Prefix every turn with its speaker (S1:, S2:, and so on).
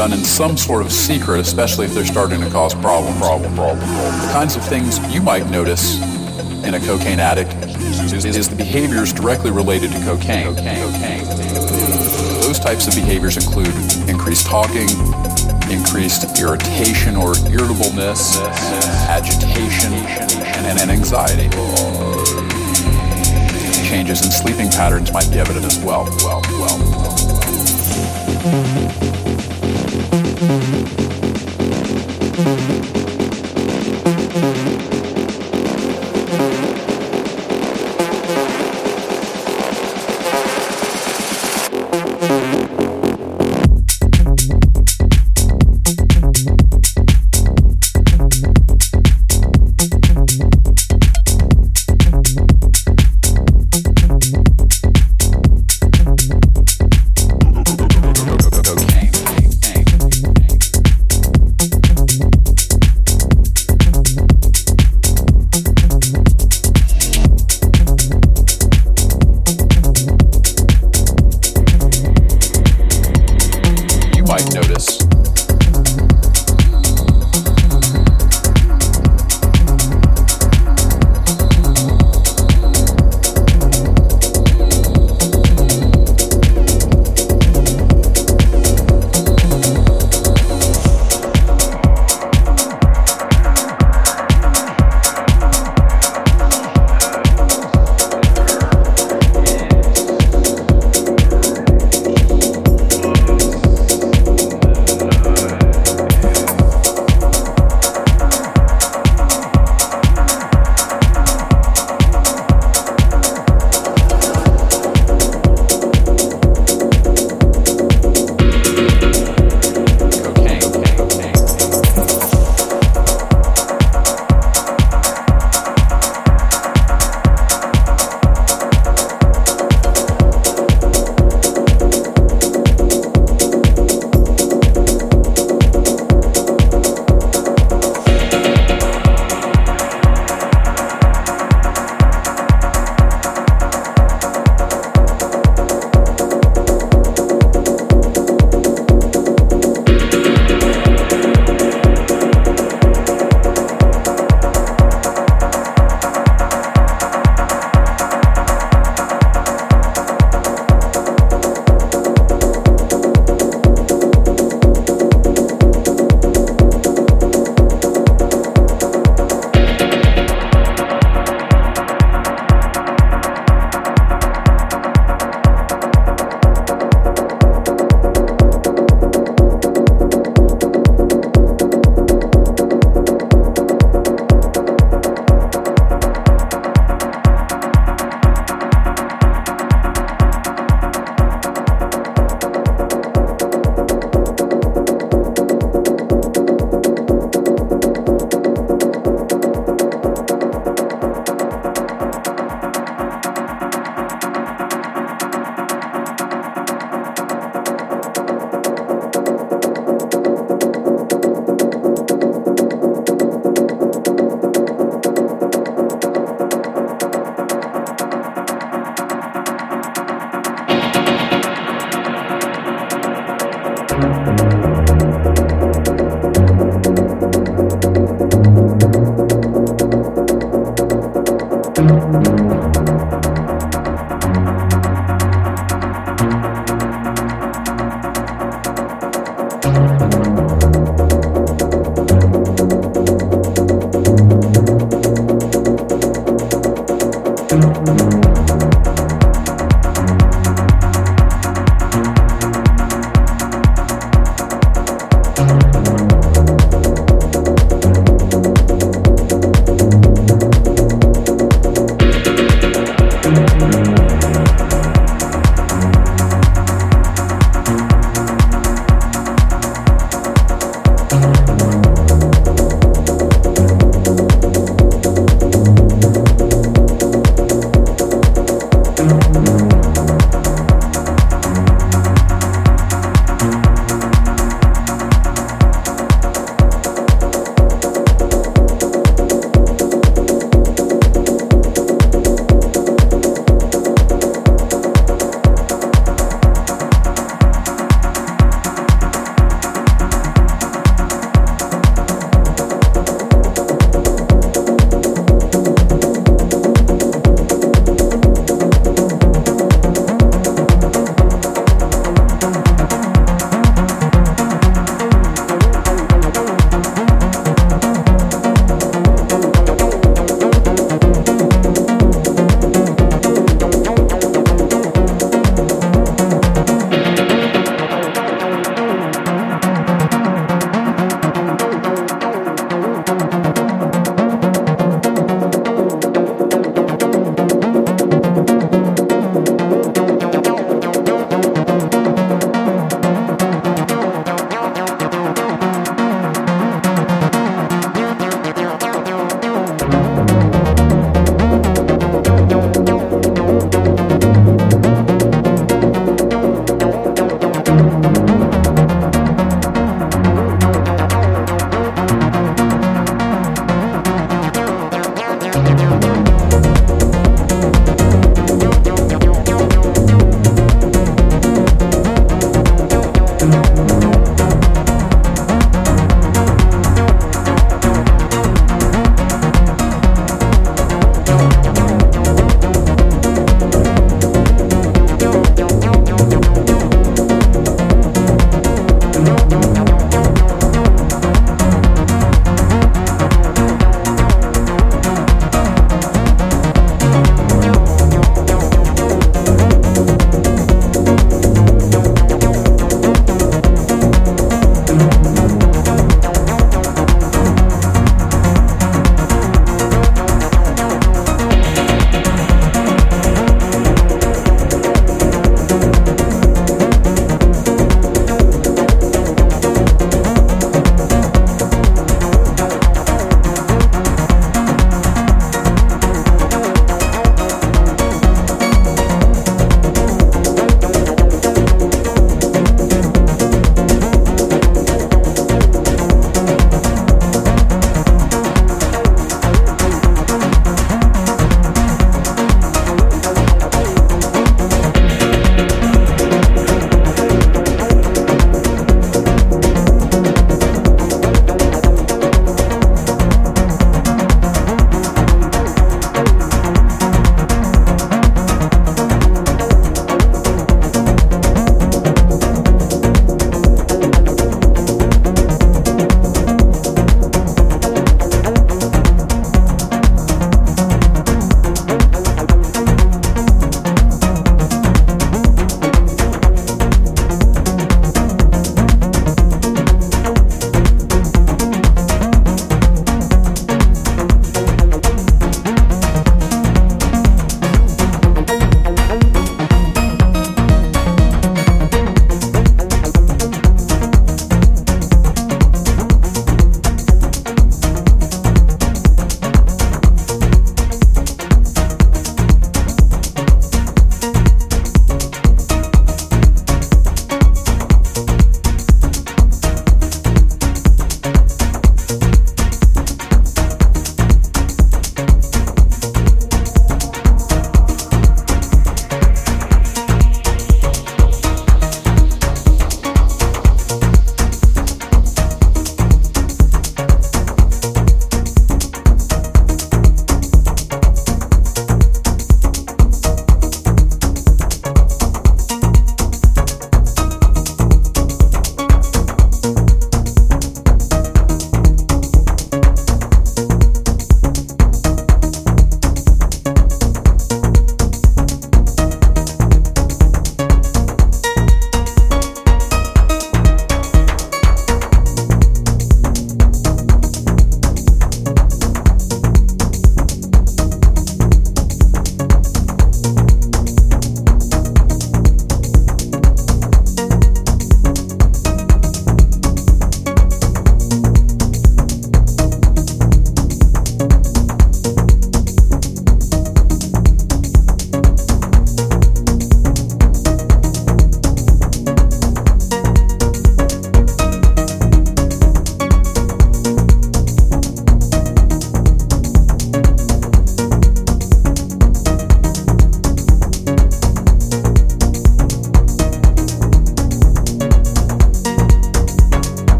S1: done in some sort of secret, especially if they're starting to cause problem, problem, problem, problem. The kinds of things you might notice in a cocaine addict is, is the behaviors directly related to cocaine. Those types of behaviors include increased talking, increased irritation or irritableness, agitation, and, and anxiety. Changes in sleeping patterns might be evident as well. well, well.